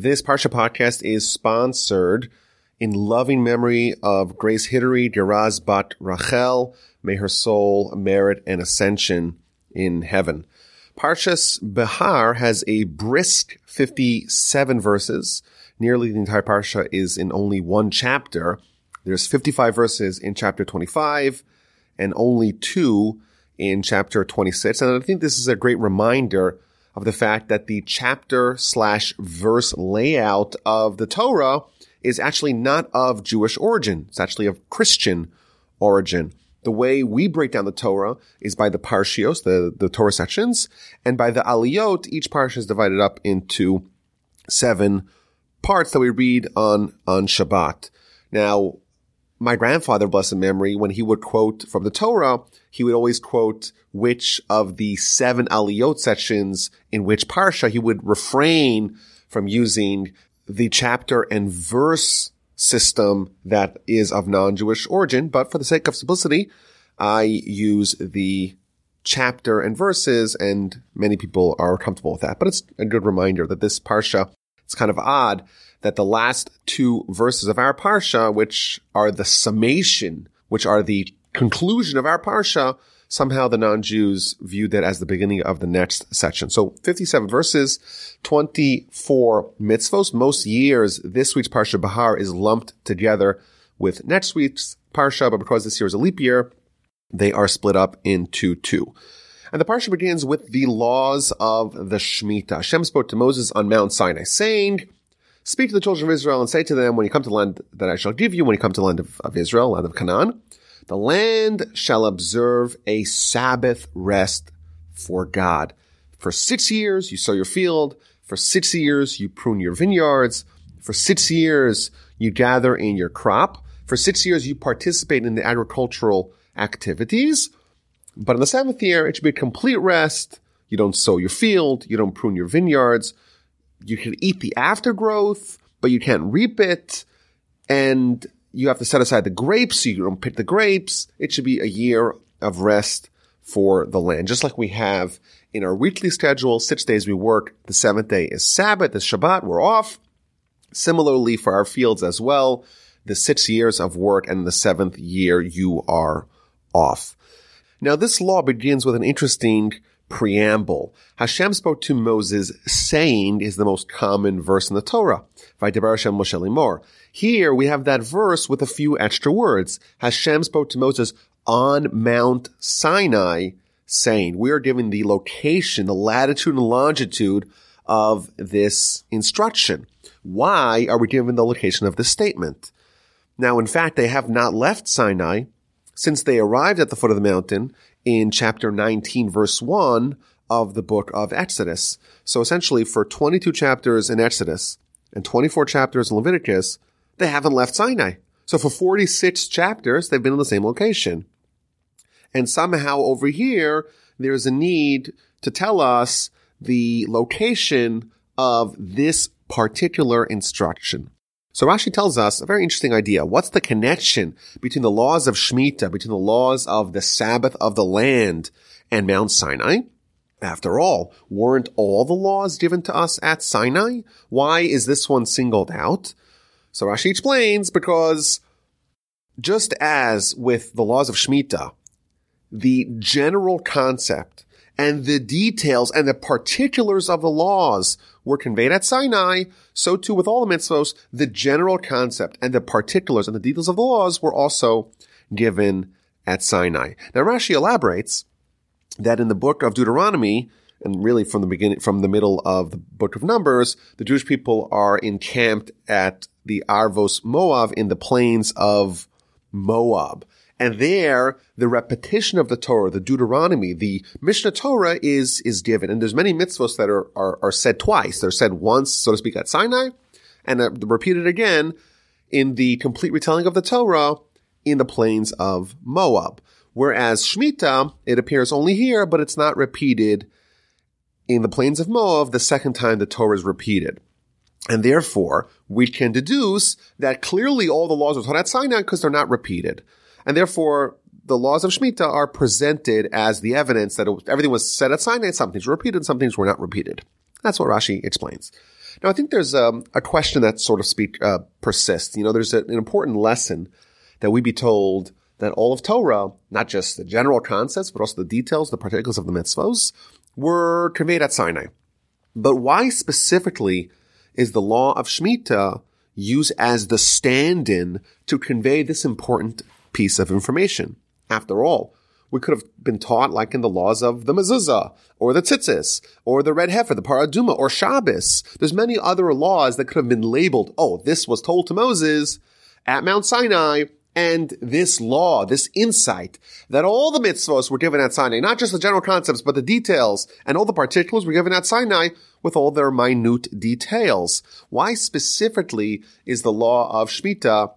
This Parsha podcast is sponsored in loving memory of Grace Hidary Diraz Bat Rachel. May her soul merit an ascension in heaven. Parshas Behar has a brisk 57 verses. Nearly the entire Parsha is in only one chapter. There's 55 verses in chapter 25 and only two in chapter 26. And I think this is a great reminder of the fact that the chapter slash verse layout of the Torah is actually not of Jewish origin. It's actually of Christian origin. The way we break down the Torah is by the parshios, the, the Torah sections, and by the aliyot, each parsha is divided up into seven parts that we read on, on Shabbat. Now, my grandfather, blessed memory, when he would quote from the Torah, he would always quote which of the seven aliyot sections in which parsha he would refrain from using the chapter and verse system that is of non-Jewish origin. But for the sake of simplicity, I use the chapter and verses and many people are comfortable with that. But it's a good reminder that this parsha, it's kind of odd that the last two verses of our parsha, which are the summation, which are the conclusion of our parsha, somehow the non-Jews viewed that as the beginning of the next section. So 57 verses, 24 mitzvos. Most years, this week's parsha Behar is lumped together with next week's parsha, but because this year is a leap year, they are split up into two. And the parsha begins with the laws of the Shemitah. Hashem spoke to Moses on Mount Sinai, saying, Speak to the children of Israel and say to them, when you come to the land that I shall give you, when you come to the land of, of Israel, land of Canaan, the land shall observe a Sabbath rest for God. For six years you sow your field. For six years you prune your vineyards. For six years you gather in your crop. For six years you participate in the agricultural activities. But in the seventh year, it should be a complete rest. You don't sow your field. You don't prune your vineyards you can eat the aftergrowth, but you can't reap it. And you have to set aside the grapes so you don't pick the grapes. It should be a year of rest for the land, just like we have in our weekly schedule. Six days we work. The seventh day is Sabbath, the Shabbat, we're off. Similarly for our fields as well, the six years of work and the seventh year you are off. Now this law begins with an interesting preamble. Hashem spoke to Moses saying is the most common verse in the Torah. Here we have that verse with a few extra words. Hashem spoke to Moses on Mount Sinai saying. We are given the location, the latitude and longitude of this instruction. Why are we given the location of this statement? Now, in fact, they have not left Sinai since they arrived at the foot of the mountain in chapter 19 verse 1 of the book of Exodus. So essentially for 22 chapters in Exodus and 24 chapters in Leviticus, they haven't left Sinai. So for 46 chapters, they've been in the same location. And somehow over here, there's a need to tell us the location of this particular instruction. So Rashi tells us a very interesting idea. What's the connection between the laws of Shemitah, between the laws of the Sabbath of the land and Mount Sinai? After all, weren't all the laws given to us at Sinai? Why is this one singled out? So Rashi explains because just as with the laws of Shemitah, the general concept and the details and the particulars of the laws were conveyed at Sinai, so too with all the mitzvos, the general concept and the particulars and the details of the laws were also given at Sinai. Now Rashi elaborates that in the book of Deuteronomy, and really from the beginning, from the middle of the book of Numbers, the Jewish people are encamped at the Arvos Moab in the plains of Moab. And there, the repetition of the Torah, the Deuteronomy, the Mishnah Torah is, is given. And there's many mitzvahs that are, are, are said twice. They're said once, so to speak, at Sinai, and uh, repeated again in the complete retelling of the Torah in the plains of Moab. Whereas Shemitah, it appears only here, but it's not repeated in the plains of Moab the second time the Torah is repeated. And therefore, we can deduce that clearly all the laws are taught at Sinai because they're not repeated. And therefore, the laws of Shemitah are presented as the evidence that everything was said at Sinai, some things were repeated, some things were not repeated. That's what Rashi explains. Now, I think there's um, a question that sort of speak, uh, persists. You know, there's a, an important lesson that we be told that all of Torah, not just the general concepts, but also the details, the particulars of the mitzvos, were conveyed at Sinai. But why specifically is the law of Shemitah used as the stand-in to convey this important piece of information? After all, we could have been taught like in the laws of the mezuzah, or the tzitzis, or the red heifer, the parah adumah, or Shabbos. There's many other laws that could have been labeled, oh, this was told to Moses at Mount Sinai, and this law, this insight that all the mitzvahs were given at Sinai, not just the general concepts, but the details and all the particulars were given at Sinai with all their minute details. Why specifically is the law of Shemitah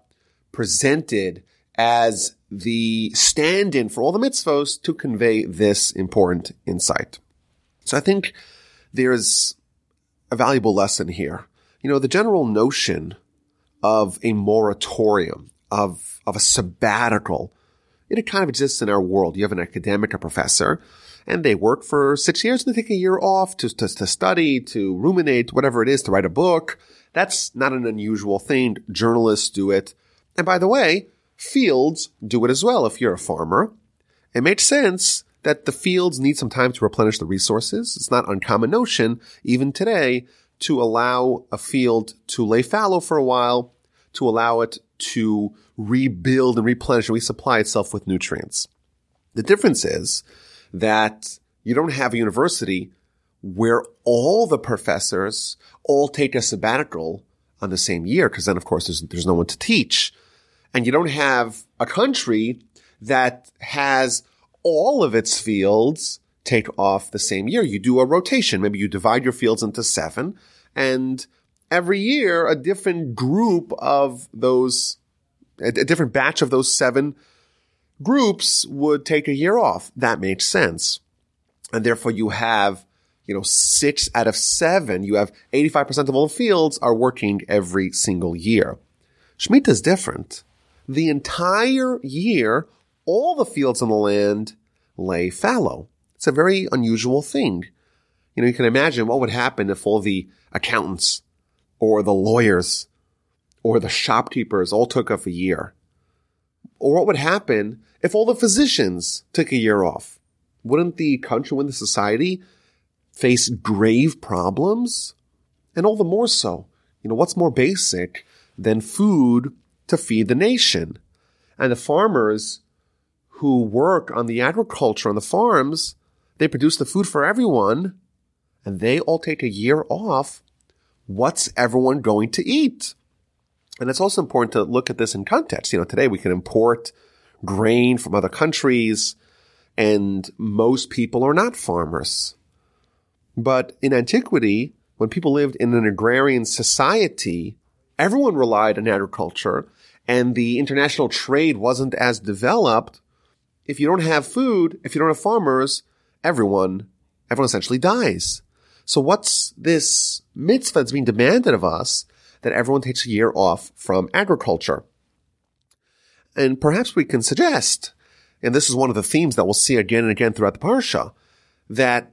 presented as the stand-in for all the mitzvahs to convey this important insight? So I think there's a valuable lesson here. You know, the general notion of a moratorium, of of a sabbatical. It kind of exists in our world. You have an academic, a professor, and they work for six years and they take a year off to, to, to study, to ruminate, whatever it is, to write a book. That's not an unusual thing. Journalists do it. And by the way, fields do it as well. If you're a farmer, it makes sense that the fields need some time to replenish the resources. It's not uncommon notion, even today, to allow a field to lay fallow for a while, to allow it to rebuild and replenish and resupply itself with nutrients. The difference is that you don't have a university where all the professors all take a sabbatical on the same year, because then of course there's, there's no one to teach. And you don't have a country that has all of its fields take off the same year. You do a rotation. Maybe you divide your fields into seven and every year a different group of those a, different batch of those seven groups would take a year off. That makes sense. And therefore you have, you know, six out of seven, you have 85% of all fields are working every single year. Shemitah is different. The entire year, all the fields on the land lay fallow. It's a very unusual thing. You know, you can imagine what would happen if all the accountants or the lawyers or the shopkeepers all took off a year? Or what would happen if all the physicians took a year off? Wouldn't the country, wouldn't the society face grave problems? And all the more so, you know, what's more basic than food to feed the nation? And the farmers who work on the agriculture on the farms, they produce the food for everyone and they all take a year off. What's everyone going to eat? And it's also important to look at this in context. You know, today we can import grain from other countries and most people are not farmers. But in antiquity, when people lived in an agrarian society, everyone relied on agriculture and the international trade wasn't as developed. If you don't have food, if you don't have farmers, everyone, everyone essentially dies. So what's this mitzvah that's being demanded of us that everyone takes a year off from agriculture. And perhaps we can suggest, and this is one of the themes that we'll see again and again throughout the parsha, that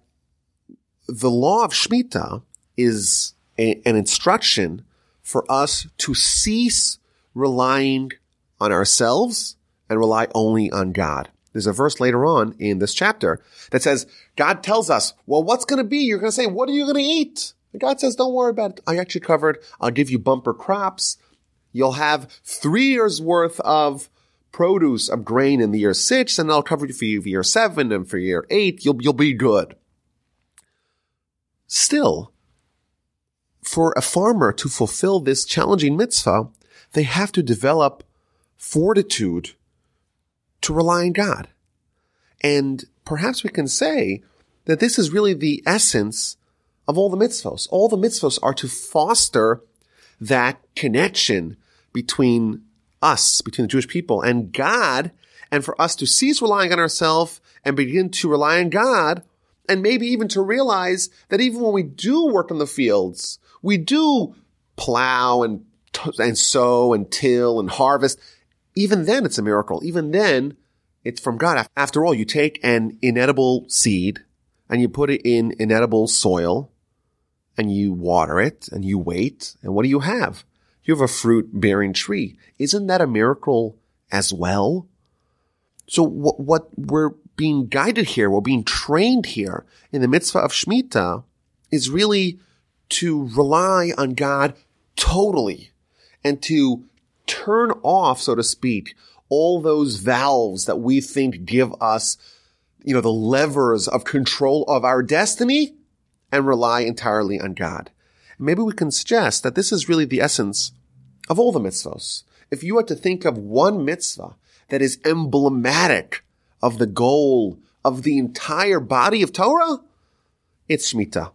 the law of Shemitah is a, an instruction for us to cease relying on ourselves and rely only on God. There's a verse later on in this chapter that says, God tells us, well, what's going to be? You're going to say, what are you going to eat? And God says, don't worry about it. I got you covered. I'll give you bumper crops. You'll have three years worth of produce of grain in the year six, and I'll cover you for year seven and for year eight. You'll, you'll be good. Still, for a farmer to fulfill this challenging mitzvah, they have to develop fortitude to rely on God. And perhaps we can say that this is really the essence of all the mitzvos. All the mitzvos are to foster that connection between us, between the Jewish people and God, and for us to cease relying on ourselves and begin to rely on God, and maybe even to realize that even when we do work in the fields, we do plow and, and sow and till and harvest, even then it's a miracle. Even then, it's from God. After all, you take an inedible seed and you put it in inedible soil and you water it and you wait. And what do you have? You have a fruit bearing tree. Isn't that a miracle as well? So what, what we're being guided here, we're being trained here in the mitzvah of Shemitah is really to rely on God totally and to turn off, so to speak, all those valves that we think give us, you know, the levers of control of our destiny and rely entirely on God. Maybe we can suggest that this is really the essence of all the mitzvahs. If you had to think of one mitzvah that is emblematic of the goal of the entire body of Torah, it's Shemitah.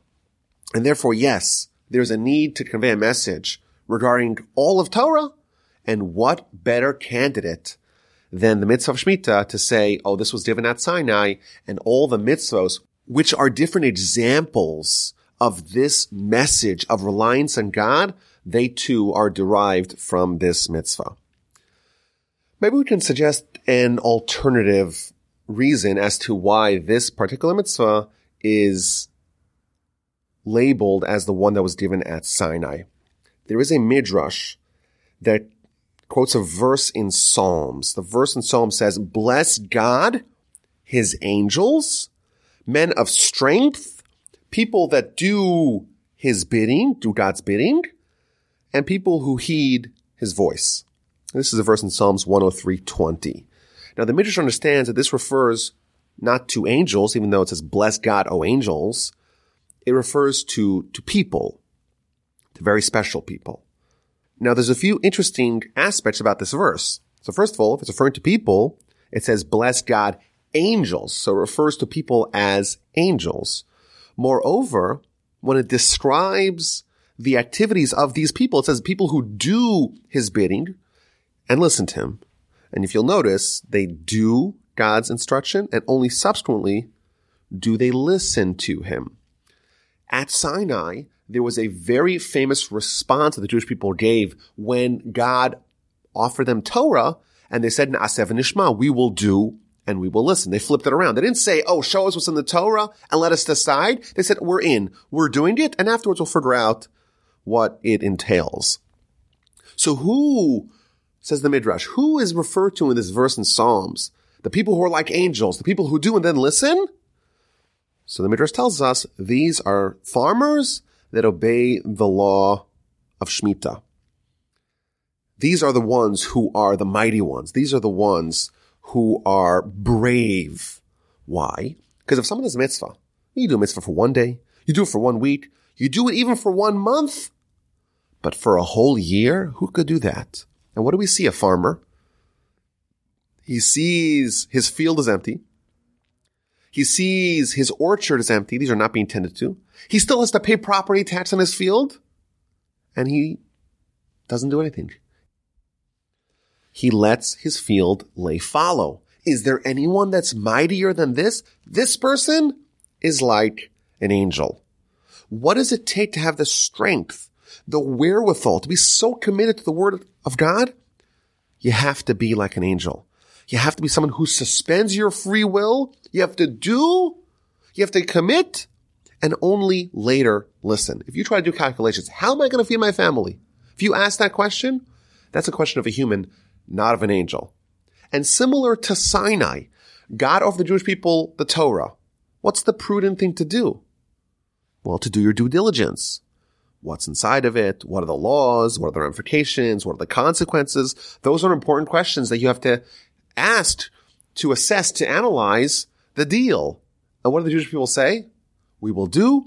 And therefore, yes, there's a need to convey a message regarding all of Torah, and what better candidate than the mitzvah of Shemitah to say, oh, this was given at Sinai, and all the mitzvahs, which are different examples of this message of reliance on God, they too are derived from this mitzvah. Maybe we can suggest an alternative reason as to why this particular mitzvah is labeled as the one that was given at Sinai. There is a midrash that quotes a verse in Psalms. The verse in Psalms says, bless God, his angels, men of strength, people that do his bidding, do God's bidding, and people who heed his voice. This is a verse in Psalms 103.20. Now the Midrash understands that this refers not to angels, even though it says, bless God, O angels. It refers to, to people, to very special people. Now there's a few interesting aspects about this verse. So first of all, if it's referring to people, it says, bless God, angels. So it refers to people as angels. Moreover, when it describes the activities of these people, it says people who do his bidding and listen to him. And if you'll notice, they do God's instruction and only subsequently do they listen to him. At Sinai, there was a very famous response that the Jewish people gave when God offered them Torah and they said, Na'aseh Nishma, we will do and we will listen. They flipped it around. They didn't say, oh, show us what's in the Torah and let us decide. They said, we're in, we're doing it, and afterwards we'll figure out what it entails. So who, says the Midrash, who is referred to in this verse in Psalms? The people who are like angels, the people who do and then listen? So the Midrash tells us these are farmers that obey the law of Shemitah. These are the ones who are the mighty ones. These are the ones who are brave. Why? Because if someone does mitzvah, you do mitzvah for one day, you do it for one week, you do it even for one month, but for a whole year, who could do that? And what do we see? A farmer. He sees his field is empty. He sees his orchard is empty. These are not being tended to. He still has to pay property tax on his field. And he doesn't do anything. He lets his field lay fallow. Is there anyone that's mightier than this? This person is like an angel. What does it take to have the strength, the wherewithal to be so committed to the word of God? You have to be like an angel. You have to be someone who suspends your free will. You have to do, you have to commit, and only later listen. If you try to do calculations, how am I going to feed my family? If you ask that question, that's a question of a human, not of an angel. And similar to Sinai, God offered the Jewish people the Torah. What's the prudent thing to do? Well, to do your due diligence. What's inside of it? What are the laws? What are the ramifications? What are the consequences? Those are important questions that you have to ask to assess, to analyze the deal. And what do the Jewish people say? We will do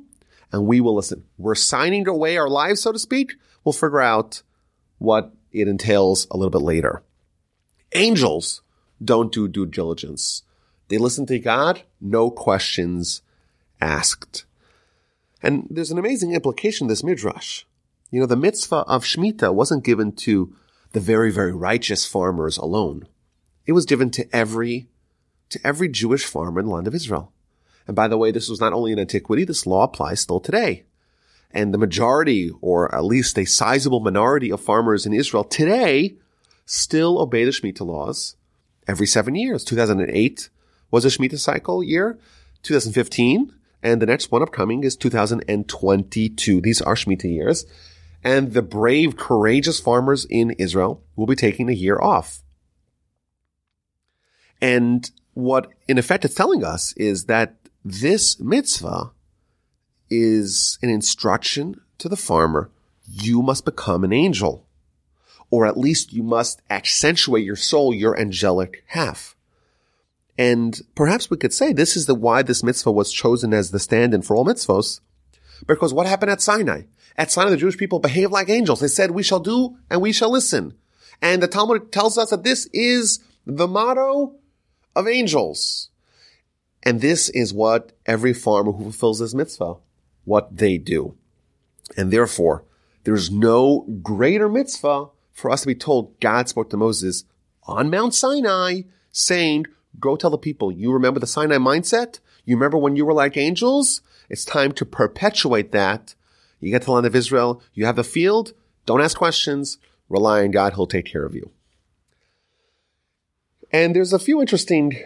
and we will listen. We're signing away our lives, so to speak. We'll figure out what it entails a little bit later. Angels don't do due diligence. They listen to God, no questions asked. And there's an amazing implication this midrash. You know, the mitzvah of Shemitah wasn't given to the very, very righteous farmers alone. It was given to every, to every Jewish farmer in the land of Israel. And by the way, this was not only in antiquity, this law applies still today. And the majority, or at least a sizable minority of farmers in Israel today still obey the Shemitah laws every seven years. 2008 was a Shemitah cycle year. 2015 And the next one upcoming is 2022. These are Shemitah years. And the brave, courageous farmers in Israel will be taking a year off. And what in effect it's telling us is that this mitzvah is an instruction to the farmer. You must become an angel. Or at least you must accentuate your soul, your angelic half. And perhaps we could say this is the why this mitzvah was chosen as the stand-in for all mitzvahs. Because what happened at Sinai? At Sinai, the Jewish people behaved like angels. They said, we shall do and we shall listen. And the Talmud tells us that this is the motto of angels. And this is what every farmer who fulfills this mitzvah, what they do. And therefore, there's no greater mitzvah for us to be told God spoke to Moses on Mount Sinai saying, go tell the people, you remember the Sinai mindset? You remember when you were like angels? It's time to perpetuate that. You get to the land of Israel, you have the field, don't ask questions, rely on God, He'll take care of you. And there's a few interesting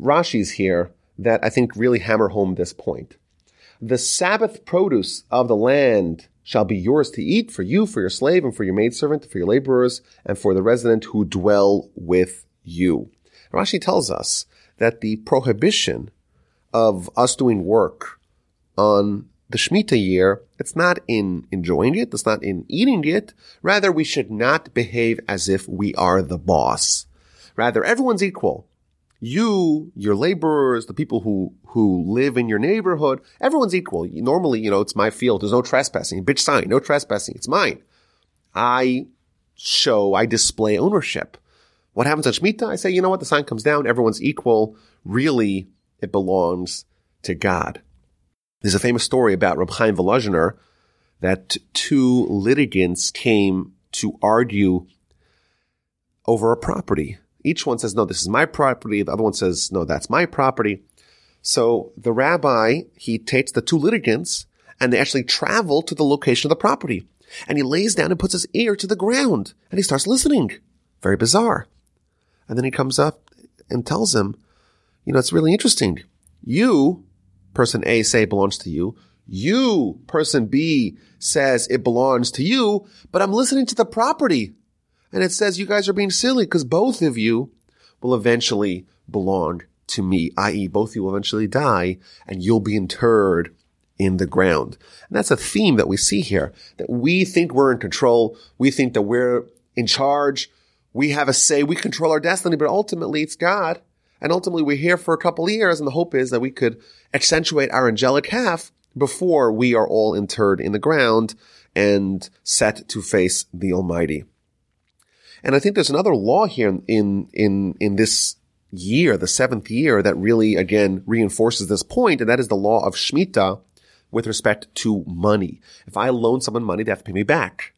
Rashis here that I think really hammer home this point. The Sabbath produce of the land shall be yours to eat for you, for your slave, and for your maidservant, for your laborers, and for the resident who dwell with you. Rashi tells us that the prohibition of us doing work on the Shemitah year, it's not in enjoying it, it's not in eating it. Rather, we should not behave as if we are the boss. Rather, everyone's equal. You, your laborers, the people who, who live in your neighborhood, everyone's equal. Normally, you know, it's my field. There's no trespassing. Bitch sign, no trespassing. It's mine. I show, I display ownership. What happens at Shemitah? I say, you know what? The sign comes down. Everyone's equal. Really, it belongs to God. There's a famous story about Reb Chaim Volozhiner that two litigants came to argue over a property. Each one says, no, this is my property. The other one says, no, that's my property. So the rabbi, he takes the two litigants and they actually travel to the location of the property. And he lays down and puts his ear to the ground and he starts listening. Very bizarre. And then he comes up and tells him, you know, it's really interesting. You, person A, say belongs to you. You, person B, says it belongs to you, but I'm listening to the property. And it says you guys are being silly because both of you will eventually belong to me, i.e. both of you will eventually die and you'll be interred in the ground. And that's a theme that we see here, that we think we're in control. We think that we're in charge. We have a say. We control our destiny, but ultimately it's God. And ultimately we're here for a couple of years and the hope is that we could accentuate our angelic half before we are all interred in the ground and set to face the Almighty. And I think there's another law here in, in, in this year, the seventh year, that really, again, reinforces this point, and that is the law of Shemitah with respect to money. If I loan someone money, they have to pay me back.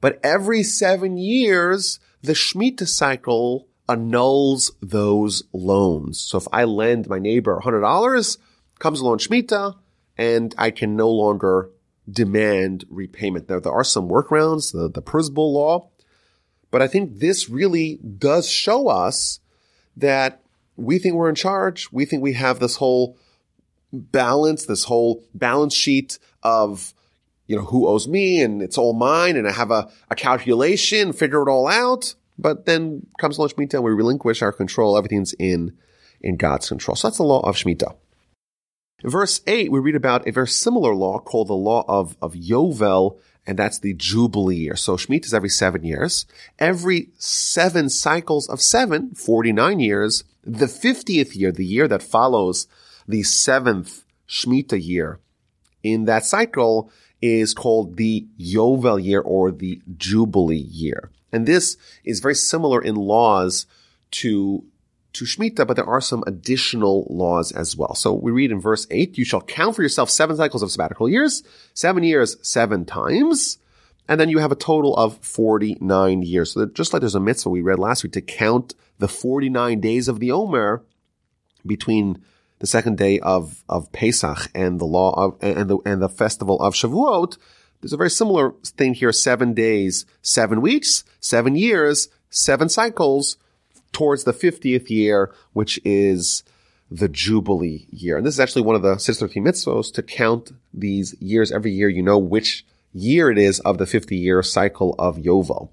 But every seven years, the Shemitah cycle annuls those loans. So if I lend my neighbor $100, comes along Shemitah, and I can no longer demand repayment. Now, there are some workarounds, the, the Pruzbul law, but I think this really does show us that we think we're in charge. We think we have this whole balance, this whole balance sheet of, you know, who owes me and it's all mine and I have a, a calculation, figure it all out. But then comes launch Shemitah and we relinquish our control. Everything's in, in God's control. So that's the law of Shemitah. In verse 8, we read about a very similar law called the law of, of Yovel and that's the Jubilee year. So Shemitah is every seven years. Every seven cycles of seven, 49 years, the 50th year, the year that follows the seventh Shemitah year in that cycle is called the Yovel year or the Jubilee year. And this is very similar in laws to to Shemitah, but there are some additional laws as well. So we read in verse 8, you shall count for yourself seven cycles of sabbatical years, seven years, seven times, and then you have a total of 49 years. So just like there's a mitzvah we read last week to count the 49 days of the Omer between the second day of, of Pesach and the law of, and the, and the festival of Shavuot, there's a very similar thing here, seven days, seven weeks, seven years, seven cycles, towards the 50th year, which is the Jubilee year. And this is actually one of the 613 mitzvos to count these years every year. You know which year it is of the 50 year cycle of Yovel.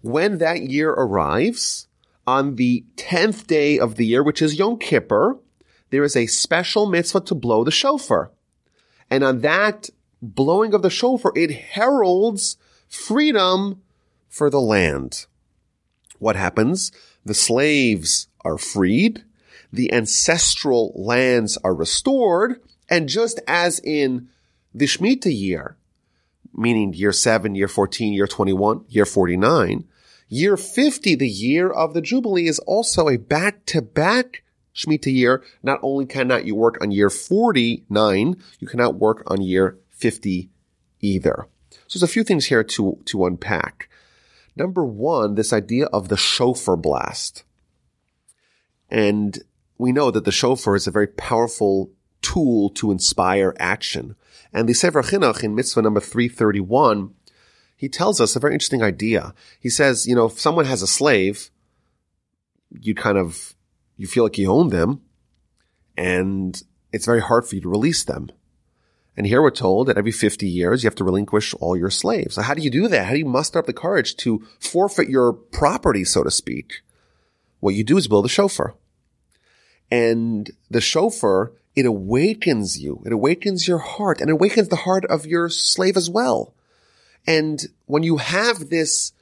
When that year arrives, on the 10th day of the year, which is Yom Kippur, there is a special mitzvah to blow the shofar. And on that blowing of the shofar, it heralds freedom for the land. What happens? The slaves are freed, the ancestral lands are restored, and just as in the Shemitah year, meaning year 7, year 14, year 21, year 49, year 50, the year of the Jubilee, is also a back-to-back Shemitah year. Not only cannot you work on year 49, you cannot work on year 50 either. So there's a few things here to, to unpack. Number one, this idea of the shofar blast. And we know that the shofar is a very powerful tool to inspire action. And the Sefer Chinuch in mitzvah number 331, he tells us a very interesting idea. He says, you know, if someone has a slave, you kind of, you feel like you own them and it's very hard for you to release them. And here we're told that every 50 years you have to relinquish all your slaves. So how do you do that? How do you muster up the courage to forfeit your property, so to speak? What you do is build a shofar. And the shofar, it awakens you. It awakens your heart and it awakens the heart of your slave as well. And when you have this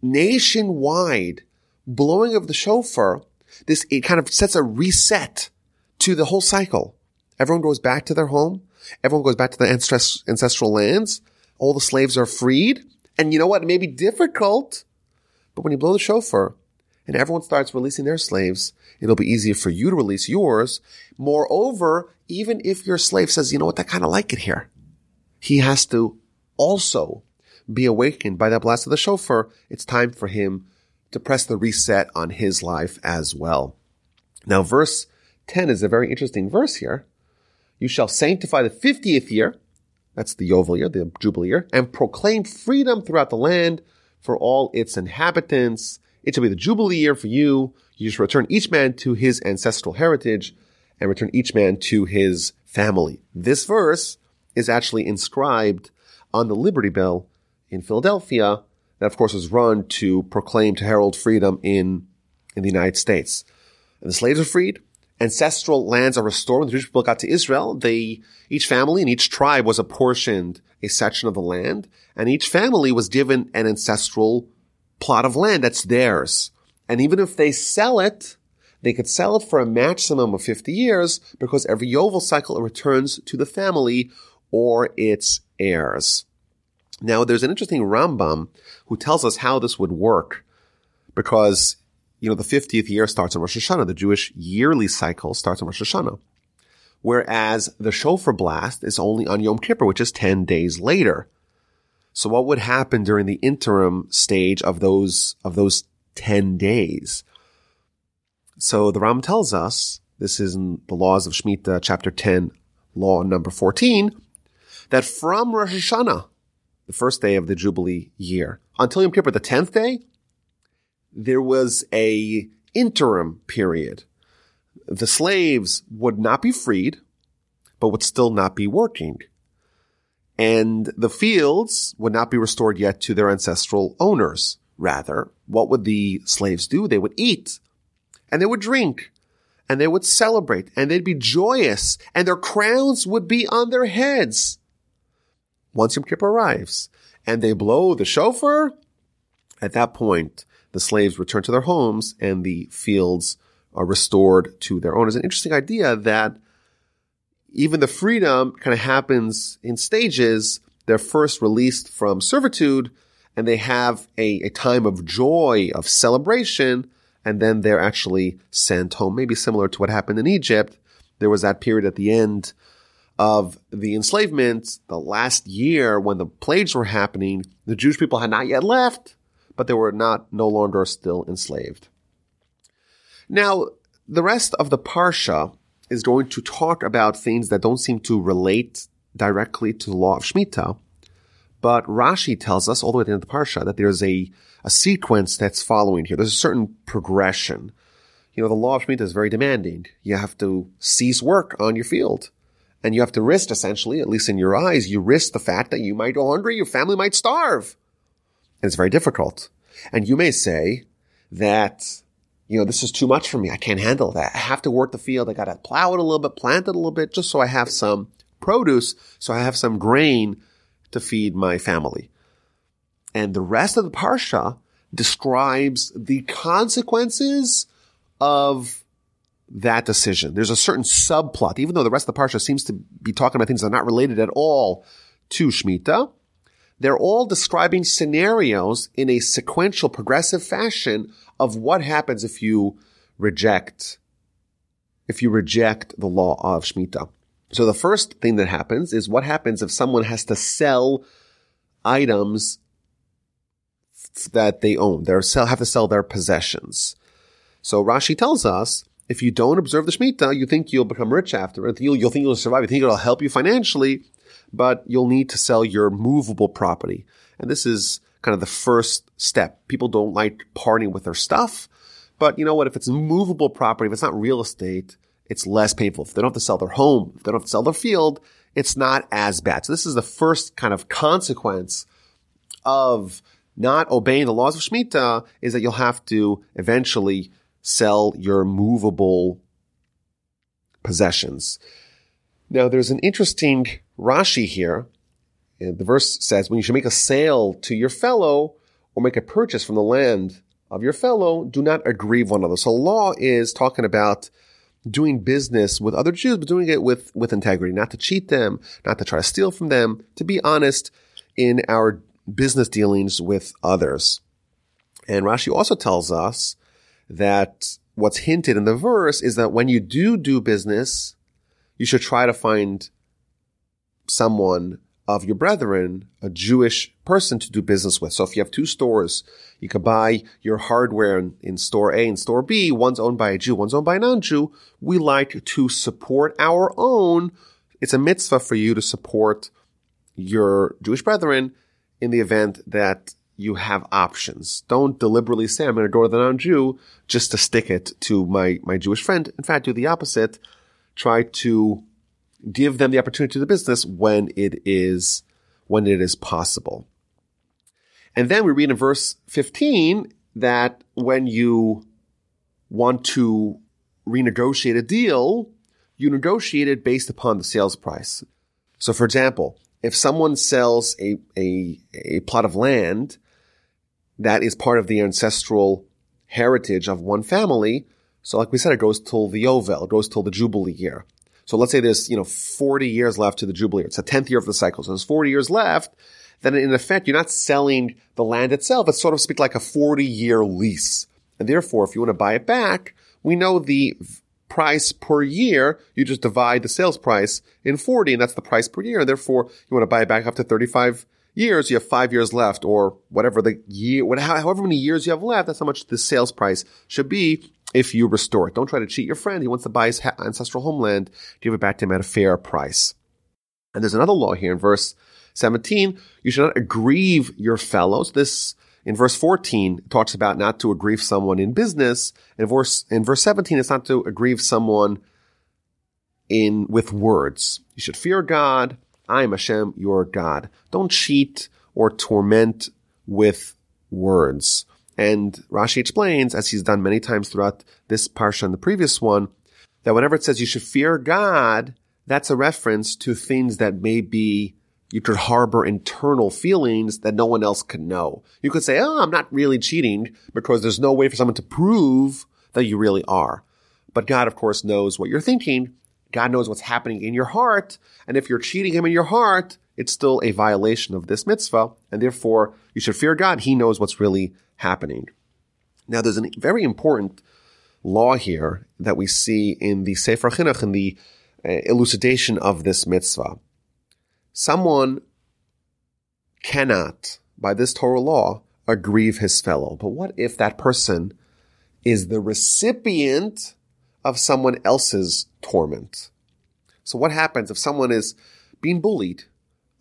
nationwide blowing of the shofar, this, it kind of sets a reset to the whole cycle. Everyone goes back to their home. Everyone goes back to the ancestral lands. All the slaves are freed. And you know what? It may be difficult, but when you blow the shofar and everyone starts releasing their slaves, it'll be easier for you to release yours. Moreover, even if your slave says, you know what, I kind of like it here, he has to also be awakened by that blast of the shofar. It's time for him to press the reset on his life as well. Now, verse 10 is a very interesting verse here you shall sanctify the 50th year, that's the Yovel year, the Jubilee year, and proclaim freedom throughout the land for all its inhabitants. It shall be the Jubilee year for you. You shall return each man to his ancestral heritage and return each man to his family. This verse is actually inscribed on the Liberty Bell in Philadelphia that of course was run to proclaim to herald freedom in, in the United States. And the slaves are freed ancestral lands are restored. When the Jewish people got to Israel, they, each family and each tribe was apportioned a section of the land, and each family was given an ancestral plot of land that's theirs. And even if they sell it, they could sell it for a maximum of 50 years because every Yovel cycle it returns to the family or its heirs. Now, there's an interesting Rambam who tells us how this would work because you know, the 50th year starts on Rosh Hashanah. The Jewish yearly cycle starts on Rosh Hashanah. Whereas the shofar blast is only on Yom Kippur, which is 10 days later. So what would happen during the interim stage of those, of those 10 days? So the Ram tells us, this is in the laws of Shemitah, chapter 10, law number 14, that from Rosh Hashanah, the first day of the Jubilee year, until Yom Kippur, the 10th day, there was a interim period. The slaves would not be freed, but would still not be working. And the fields would not be restored yet to their ancestral owners. Rather, what would the slaves do? They would eat and they would drink and they would celebrate and they'd be joyous and their crowns would be on their heads. Once Yom Kippur arrives and they blow the shofar, at that point, the slaves return to their homes and the fields are restored to their owners. An interesting idea that even the freedom kind of happens in stages. They're first released from servitude and they have a, a time of joy, of celebration, and then they're actually sent home. Maybe similar to what happened in Egypt. There was that period at the end of the enslavement, the last year when the plagues were happening, the Jewish people had not yet left but they were not no longer still enslaved. Now, the rest of the Parsha is going to talk about things that don't seem to relate directly to the law of Shemitah, but Rashi tells us all the way to the end of the Parsha that there's a, a sequence that's following here. There's a certain progression. you know, the law of Shemitah is very demanding. You have to cease work on your field. And you have to risk, essentially, at least in your eyes, you risk the fact that you might go hungry, your family might starve. And it's very difficult. And you may say that, you know, this is too much for me. I can't handle that. I have to work the field. I got to plow it a little bit, plant it a little bit, just so I have some produce, so I have some grain to feed my family. And the rest of the Parsha describes the consequences of that decision. There's a certain subplot, even though the rest of the Parsha seems to be talking about things that are not related at all to Shemitah. They're all describing scenarios in a sequential, progressive fashion of what happens if you reject, if you reject the law of Shemitah. So the first thing that happens is what happens if someone has to sell items that they own. They have to sell their possessions. So Rashi tells us if you don't observe the Shemitah, you think you'll become rich after it. You'll, you'll think you'll survive. You think it'll help you financially, but you'll need to sell your movable property. And this is kind of the first step. People don't like parting with their stuff, but you know what? If it's movable property, if it's not real estate, it's less painful. If they don't have to sell their home, if they don't have to sell their field, it's not as bad. So this is the first kind of consequence of not obeying the laws of Shemitah is that you'll have to eventually sell your movable possessions. Now, there's an interesting Rashi here. Uh, the verse says, when you should make a sale to your fellow or make a purchase from the land of your fellow, do not aggrieve one another. So law is talking about doing business with other Jews, but doing it with, with integrity, not to cheat them, not to try to steal from them, to be honest in our business dealings with others. And Rashi also tells us that what's hinted in the verse is that when you do do business, you should try to find someone of your brethren, a Jewish person to do business with. So if you have two stores, you could buy your hardware in, in, store A and store B. One's owned by a Jew, one's owned by a non-Jew. We like to support our own. It's a mitzvah for you to support your Jewish brethren in the event that you have options. Don't deliberately say, I'm going to go to the non-Jew just to stick it to my, my Jewish friend. In fact, do the opposite. Try to give them the opportunity to the business when it is, when it is possible. And then we read in verse 15 that when you want to renegotiate a deal, you negotiate it based upon the sales price. So for example, if someone sells a, a, a plot of land that is part of the ancestral heritage of one family, so like we said, it goes till the Yovel, it goes till the Jubilee year. So let's say there's, you know, 40 years left to the Jubilee. It's the 10th year of the cycle. So there's 40 years left. Then in effect, you're not selling the land itself. It's sort of speak like a 40 year lease. And therefore, if you want to buy it back, we know the price per year, you just divide the sales price in 40 and that's the price per year. And therefore you want to buy it back after 35 years, you have five years left or whatever the year, however many years you have left, that's how much the sales price should be if you restore it. Don't try to cheat your friend. He wants to buy his ancestral homeland. Give it back to him at a fair price. And there's another law here in verse 17. You should not aggrieve your fellows. This in verse 14, it talks about not to aggrieve someone in business. In verse, in verse 17, it's not to aggrieve someone in, with words. You should fear God. I am Hashem, your God. Don't cheat or torment with words. And Rashi explains, as he's done many times throughout this parsha and the previous one, that whenever it says you should fear God, that's a reference to things that may be you could harbor internal feelings that no one else can know. You could say, oh, I'm not really cheating because there's no way for someone to prove that you really are. But God, of course, knows what you're thinking. God knows what's happening in your heart. And if you're cheating him in your heart, it's still a violation of this mitzvah. And therefore, you should fear God. He knows what's really happening. Now, there's a very important law here that we see in the Sefer Chinuch, in the uh, elucidation of this mitzvah someone cannot, by this Torah law, aggrieve his fellow. But what if that person is the recipient of someone else's torment? So what happens if someone is being bullied?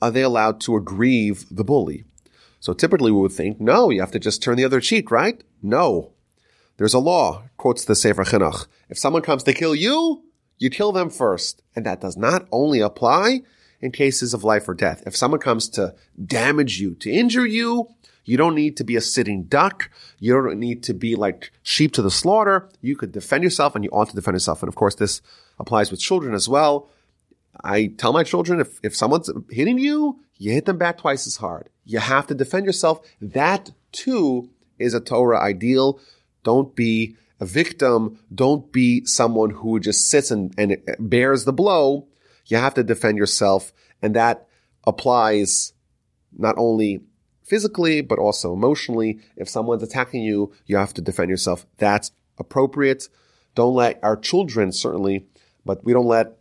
Are they allowed to aggrieve the bully? So typically we would think, no, you have to just turn the other cheek, right? No. There's a law, quotes the Sefer Chinuch. If someone comes to kill you, you kill them first. And that does not only apply in cases of life or death. If someone comes to damage you, to injure you, you don't need to be a sitting duck. You don't need to be like sheep to the slaughter. You could defend yourself and you ought to defend yourself. And of course, this applies with children as well. I tell my children if, if someone's hitting you, you hit them back twice as hard. You have to defend yourself. That too is a Torah ideal. Don't be a victim. Don't be someone who just sits and, and bears the blow. You have to defend yourself. And that applies not only physically, but also emotionally. If someone's attacking you, you have to defend yourself. That's appropriate. Don't let our children, certainly, but we don't let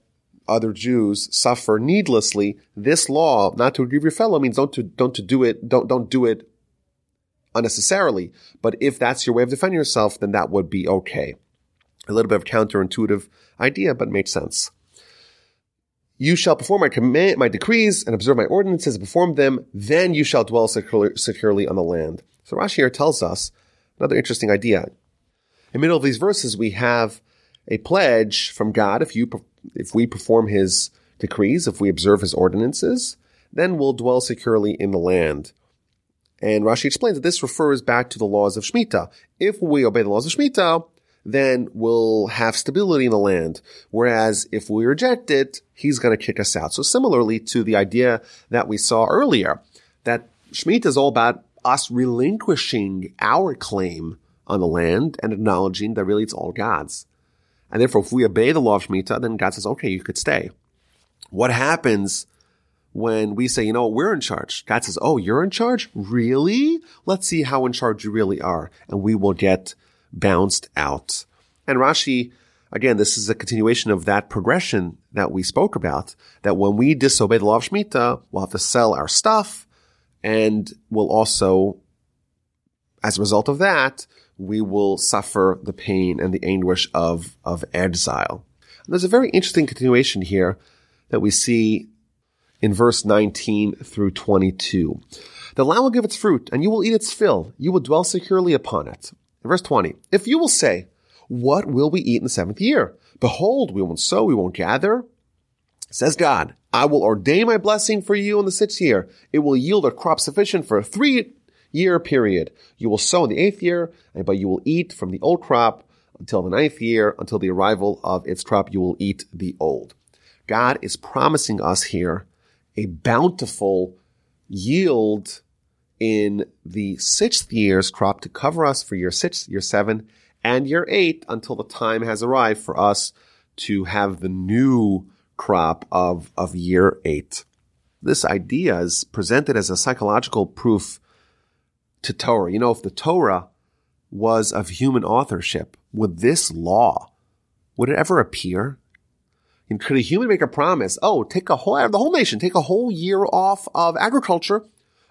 other Jews suffer needlessly. This law, not to grieve your fellow, means don't to, don't to do it, don't, don't do it unnecessarily. But if that's your way of defending yourself, then that would be okay. A little bit of counterintuitive idea, but makes sense. You shall perform my command, my decrees and observe my ordinances and perform them. Then you shall dwell securely, on the land. So Rashi here tells us another interesting idea. In the middle of these verses, we have a pledge from God. If you, if we perform his decrees, if we observe his ordinances, then we'll dwell securely in the land. And Rashi explains that this refers back to the laws of Shemitah. If we obey the laws of Shemitah, then we'll have stability in the land. Whereas if we reject it, he's going to kick us out. So similarly to the idea that we saw earlier, that Shemitah is all about us relinquishing our claim on the land and acknowledging that really it's all God's. And therefore, if we obey the law of Shemitah, then God says, okay, you could stay. What happens when we say, you know, we're in charge. God says, oh, you're in charge? Really? Let's see how in charge you really are. And we will get bounced out. And Rashi, again, this is a continuation of that progression that we spoke about, that when we disobey the law of Shemitah, we'll have to sell our stuff and we'll also, as a result of that, we will suffer the pain and the anguish of, of exile. And there's a very interesting continuation here that we see in verse 19 through 22. The land will give its fruit, and you will eat its fill. You will dwell securely upon it. Verse 20, if you will say, what will we eat in the seventh year? Behold, we won't sow, we won't gather. Says God, I will ordain my blessing for you in the sixth year. It will yield a crop sufficient for a three year period. You will sow in the eighth year, but you will eat from the old crop until the ninth year, until the arrival of its crop, you will eat the old. God is promising us here a bountiful yield in the sixth year's crop to cover us for year six, year seven, and year eight until the time has arrived for us to have the new crop of, of year eight. This idea is presented as a psychological proof to Torah. You know, if the Torah was of human authorship, would this law, would it ever appear? And could a human make a promise? Oh, take a whole, the whole nation, take a whole year off of agriculture.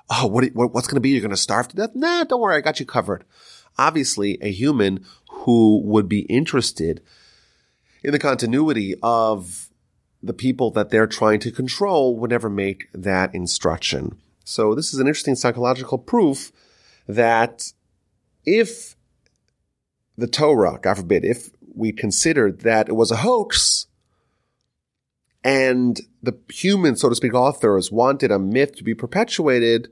Oh, what, what's going to be? You're going to starve to death? Nah, don't worry. I got you covered. Obviously, a human who would be interested in the continuity of the people that they're trying to control would never make that instruction. So this is an interesting psychological proof that if the Torah, God forbid, if we considered that it was a hoax, and the human, so to speak, authors wanted a myth to be perpetuated,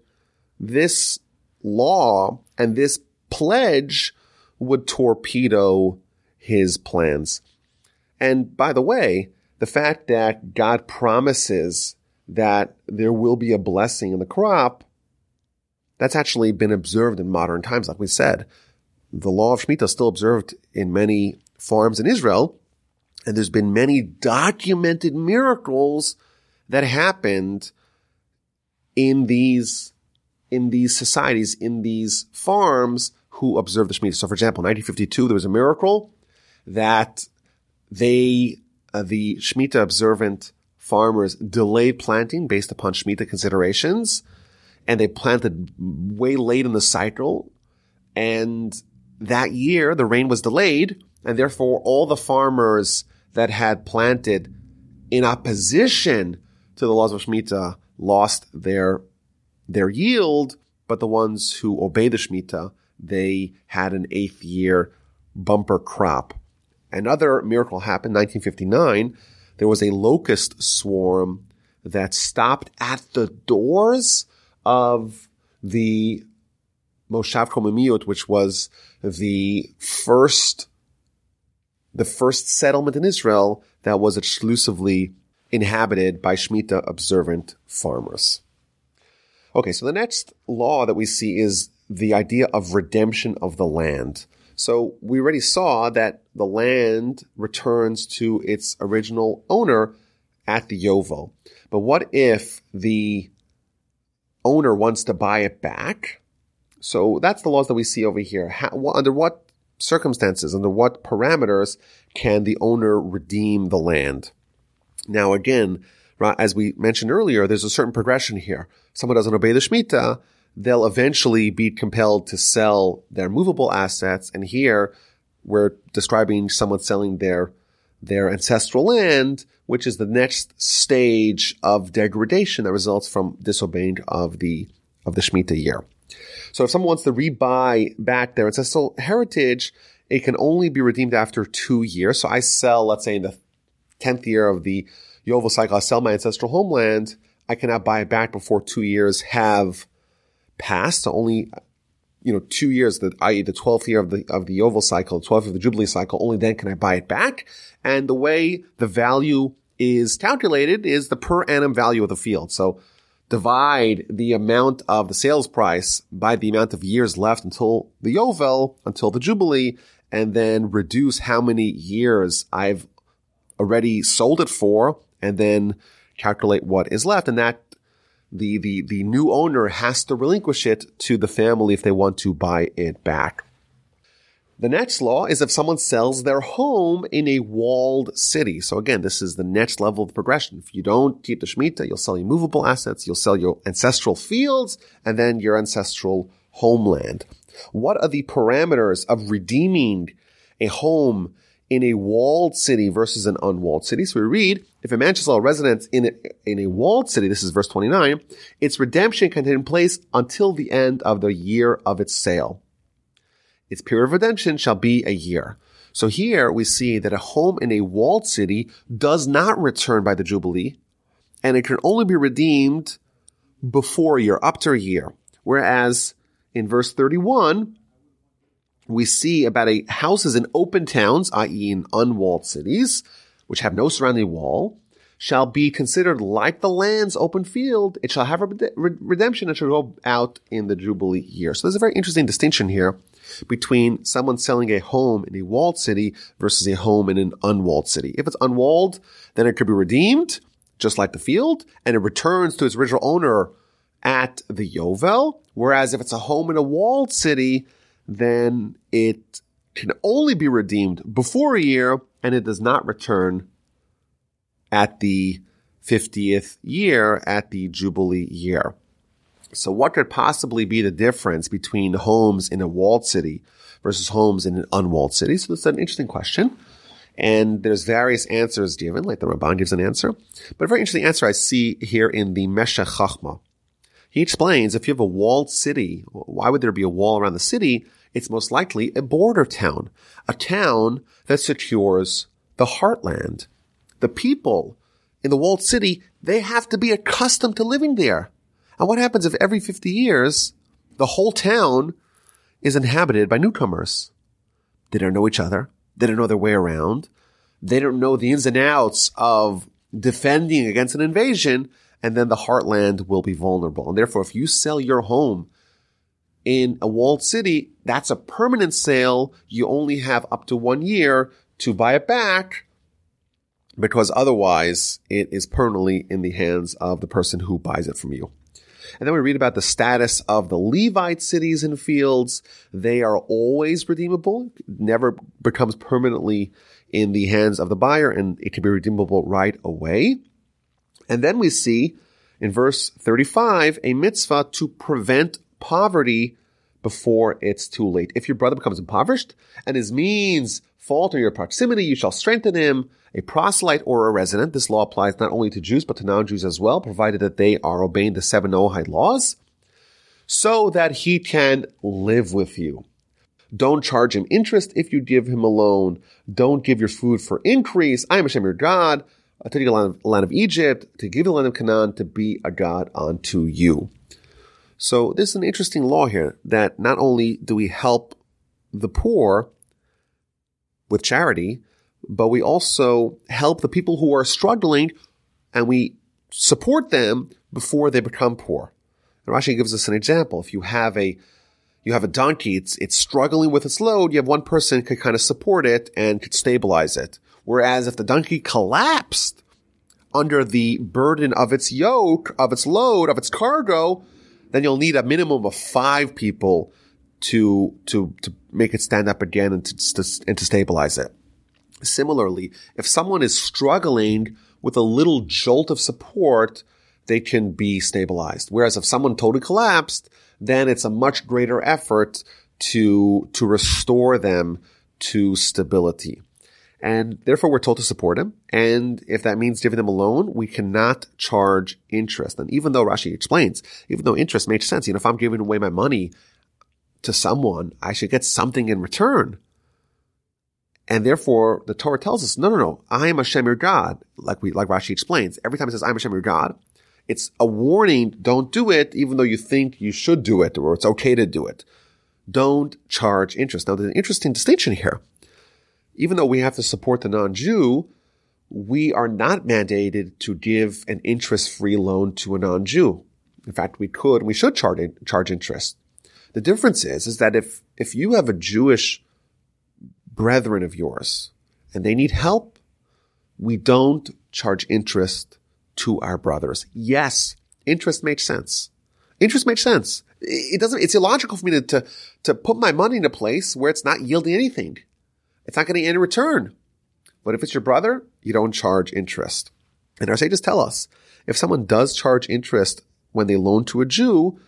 this law and this pledge would torpedo his plans. And by the way, the fact that God promises that there will be a blessing in the crop, that's actually been observed in modern times. Like we said, the law of Shemitah is still observed in many farms in Israel. And there's been many documented miracles that happened in these, in these societies, in these farms who observed the Shemitah. So for example, in 1952, there was a miracle that they, uh, the Shemitah observant farmers delayed planting based upon Shemitah considerations and they planted way late in the cycle. And that year, the rain was delayed and therefore all the farmers that had planted in opposition to the laws of Shemitah lost their, their yield, but the ones who obeyed the Shemitah, they had an eighth year bumper crop. Another miracle happened, 1959. There was a locust swarm that stopped at the doors of the Moshav Komemiyut, which was the first, the first settlement in Israel that was exclusively inhabited by Shemitah observant farmers. Okay, so the next law that we see is the idea of redemption of the land. So we already saw that the land returns to its original owner at the Yovel. But what if the owner wants to buy it back? So that's the laws that we see over here. How, under what circumstances, under what parameters can the owner redeem the land? Now again, as we mentioned earlier, there's a certain progression here. Someone doesn't obey the Shemitah, they'll eventually be compelled to sell their movable assets. And here we're describing someone selling their, their ancestral land, which is the next stage of degradation that results from disobeying of the, of the Shemitah year. So if someone wants to rebuy back their ancestral heritage, it can only be redeemed after two years. So I sell, let's say in the 10th year of the Yovel cycle, I sell my ancestral homeland. I cannot buy it back before two years have passed. So only, you know, two years, that i.e. the 12th year of the, of the Yovel cycle, 12th of the Jubilee cycle, only then can I buy it back. And the way the value is calculated is the per annum value of the field. So divide the amount of the sales price by the amount of years left until the Yovel, until the Jubilee, and then reduce how many years I've already sold it for, and then calculate what is left. And that the, the, the new owner has to relinquish it to the family if they want to buy it back. The next law is if someone sells their home in a walled city. So again, this is the next level of progression. If you don't keep the Shemitah, you'll sell your movable assets, you'll sell your ancestral fields, and then your ancestral homeland. What are the parameters of redeeming a home in a walled city versus an unwalled city? So we read, if a man shall sell a residence in a, in a walled city, this is verse 29, its redemption can take place until the end of the year of its sale its period of redemption shall be a year. So here we see that a home in a walled city does not return by the Jubilee, and it can only be redeemed before a year, up to a year. Whereas in verse 31, we see about a houses in open towns, i.e. in unwalled cities, which have no surrounding wall, shall be considered like the land's open field. It shall have a redemption and shall go out in the Jubilee year. So there's a very interesting distinction here between someone selling a home in a walled city versus a home in an unwalled city. If it's unwalled, then it could be redeemed, just like the field, and it returns to its original owner at the Yovel. Whereas if it's a home in a walled city, then it can only be redeemed before a year and it does not return at the 50th year at the Jubilee year. So what could possibly be the difference between homes in a walled city versus homes in an unwalled city? So that's an interesting question. And there's various answers given, like the Ramban gives an answer. But a very interesting answer I see here in the Meshech Chachma. He explains if you have a walled city, why would there be a wall around the city? It's most likely a border town, a town that secures the heartland. The people in the walled city, they have to be accustomed to living there. And what happens if every 50 years, the whole town is inhabited by newcomers? They don't know each other. They don't know their way around. They don't know the ins and outs of defending against an invasion. And then the heartland will be vulnerable. And therefore, if you sell your home in a walled city, that's a permanent sale. You only have up to one year to buy it back because otherwise it is permanently in the hands of the person who buys it from you. And then we read about the status of the Levite cities and fields. They are always redeemable, never becomes permanently in the hands of the buyer, and it can be redeemable right away. And then we see in verse 35 a mitzvah to prevent poverty before it's too late. If your brother becomes impoverished and his means falter your proximity, you shall strengthen him a proselyte or a resident. This law applies not only to Jews, but to non-Jews as well, provided that they are obeying the seven Noahide laws, so that he can live with you. Don't charge him interest if you give him a loan. Don't give your food for increase. I am Hashem your God. Took you the land, land of Egypt, to give the land of Canaan, to be a God unto you. So this is an interesting law here that not only do we help the poor with charity, but we also help the people who are struggling and we support them before they become poor. And Rashi gives us an example. If you have a you have a donkey, it's it's struggling with its load, you have one person could kind of support it and could stabilize it. Whereas if the donkey collapsed under the burden of its yoke, of its load, of its cargo, then you'll need a minimum of five people to to to make it stand up again and to, to and to stabilize it. Similarly, if someone is struggling with a little jolt of support, they can be stabilized. Whereas if someone totally collapsed, then it's a much greater effort to to restore them to stability. And therefore we're told to support him. And if that means giving them a loan, we cannot charge interest. And even though Rashi explains, even though interest makes sense, you know, if I'm giving away my money to someone, I should get something in return. And therefore the Torah tells us, no, no, no, I am Hashem your God. Like we, like Rashi explains, every time it says I'm Hashem your God, it's a warning, don't do it, even though you think you should do it or it's okay to do it. Don't charge interest. Now there's an interesting distinction here even though we have to support the non-Jew, we are not mandated to give an interest-free loan to a non-Jew. In fact, we could, and we should charge, charge interest. The difference is, is that if, if you have a Jewish brethren of yours and they need help, we don't charge interest to our brothers. Yes, interest makes sense. Interest makes sense. It doesn't, it's illogical for me to, to, to put my money in a place where it's not yielding anything. It's not getting any return. But if it's your brother, you don't charge interest. And our sages tell us, if someone does charge interest when they loan to a Jew,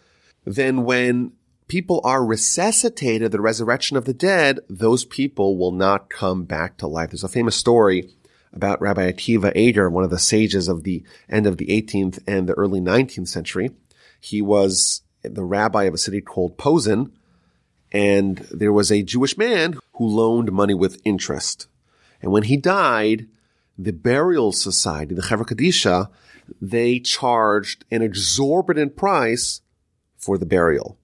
then when people are resuscitated, the resurrection of the dead, those people will not come back to life. There's a famous story about Rabbi Akiva Eger, one of the sages of the end of the 18th and the early 19th century. He was the rabbi of a city called Posen, and there was a Jewish man who loaned money with interest. And when he died, the burial society, the Chevra Kadisha, they charged an exorbitant price for the burial.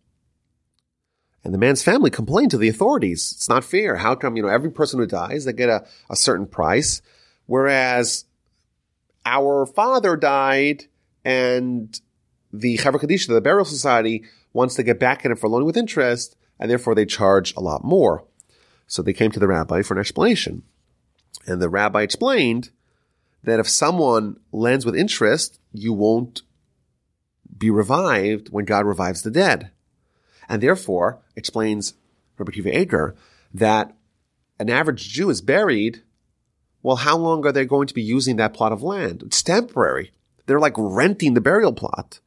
And the man's family complained to the authorities. It's not fair. How come, you know, every person who dies, they get a, a certain price, whereas our father died and the Chevra Kadisha, the burial society, wants to get back at him for loaning with interest, and therefore they charge a lot more. So they came to the rabbi for an explanation. And the rabbi explained that if someone lends with interest, you won't be revived when God revives the dead. And therefore, explains Rabbi Eger, that an average Jew is buried, well, how long are they going to be using that plot of land? It's temporary. They're like renting the burial plot.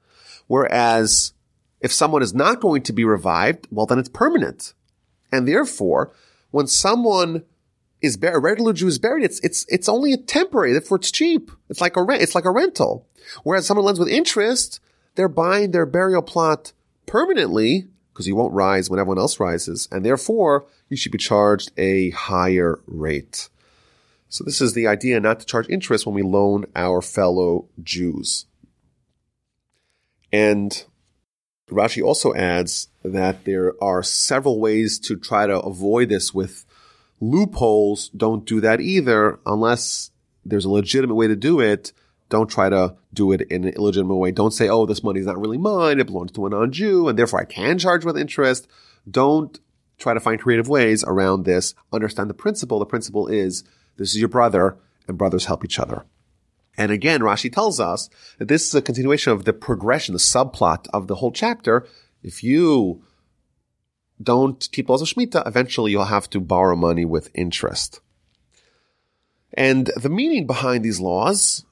Whereas if someone is not going to be revived, well, then it's permanent. And therefore, when someone is buried, a regular Jew is buried, it's, it's, it's only a temporary, therefore it's cheap. It's like a rent, it's like a rental. Whereas someone lends with interest, they're buying their burial plot permanently because you won't rise when everyone else rises. And therefore, you should be charged a higher rate. So this is the idea not to charge interest when we loan our fellow Jews. And Rashi also adds that there are several ways to try to avoid this with loopholes. Don't do that either unless there's a legitimate way to do it. Don't try to do it in an illegitimate way. Don't say, oh, this money is not really mine. It belongs to a non-Jew and therefore I can charge with interest. Don't try to find creative ways around this. Understand the principle. The principle is this is your brother and brothers help each other. And again, Rashi tells us that this is a continuation of the progression, the subplot of the whole chapter. If you don't keep laws of Shemitah, eventually you'll have to borrow money with interest. And the meaning behind these laws,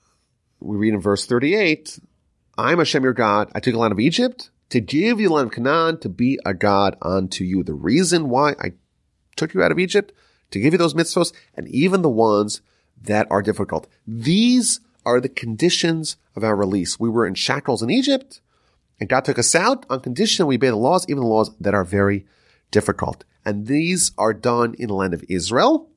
we read in verse 38, I'm Hashem your God. I took the land of Egypt to give you the land of Canaan to be a God unto you. The reason why I took you out of Egypt, to give you those mitzvahs, and even the ones that are difficult. These are the conditions of our release. We were in shackles in Egypt, and God took us out on condition that we obey the laws, even the laws that are very difficult. And these are done in the land of Israel.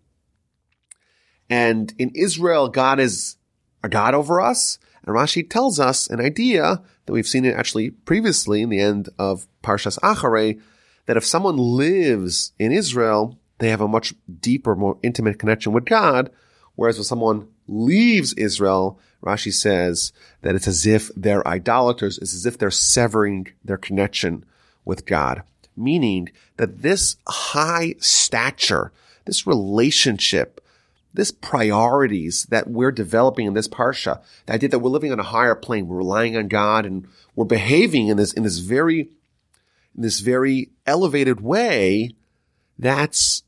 And in Israel, God is a God over us. And Rashi tells us an idea that we've seen it actually previously in the end of Parshas Acharei, that if someone lives in Israel, they have a much deeper, more intimate connection with God. Whereas with someone leaves Israel, Rashi says that it's as if they're idolaters. It's as if they're severing their connection with God. Meaning that this high stature, this relationship, this priorities that we're developing in this parsha, the idea that we're living on a higher plane, we're relying on God and we're behaving in this, in this very, in this very elevated way, that's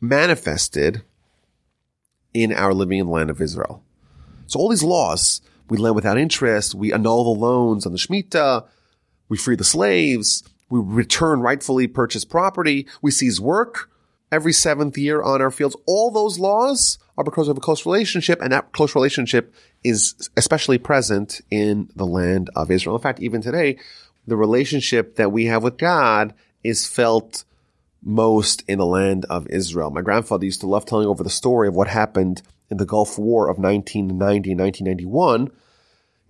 manifested in our living in the land of Israel. So all these laws, we lend without interest, we annul the loans on the Shemitah, we free the slaves, we return rightfully purchased property, we seize work, every seventh year on our fields. All those laws are because of a close relationship, and that close relationship is especially present in the land of Israel. In fact, even today, the relationship that we have with God is felt most in the land of Israel. My grandfather used to love telling over the story of what happened in the Gulf War of 1990 1991.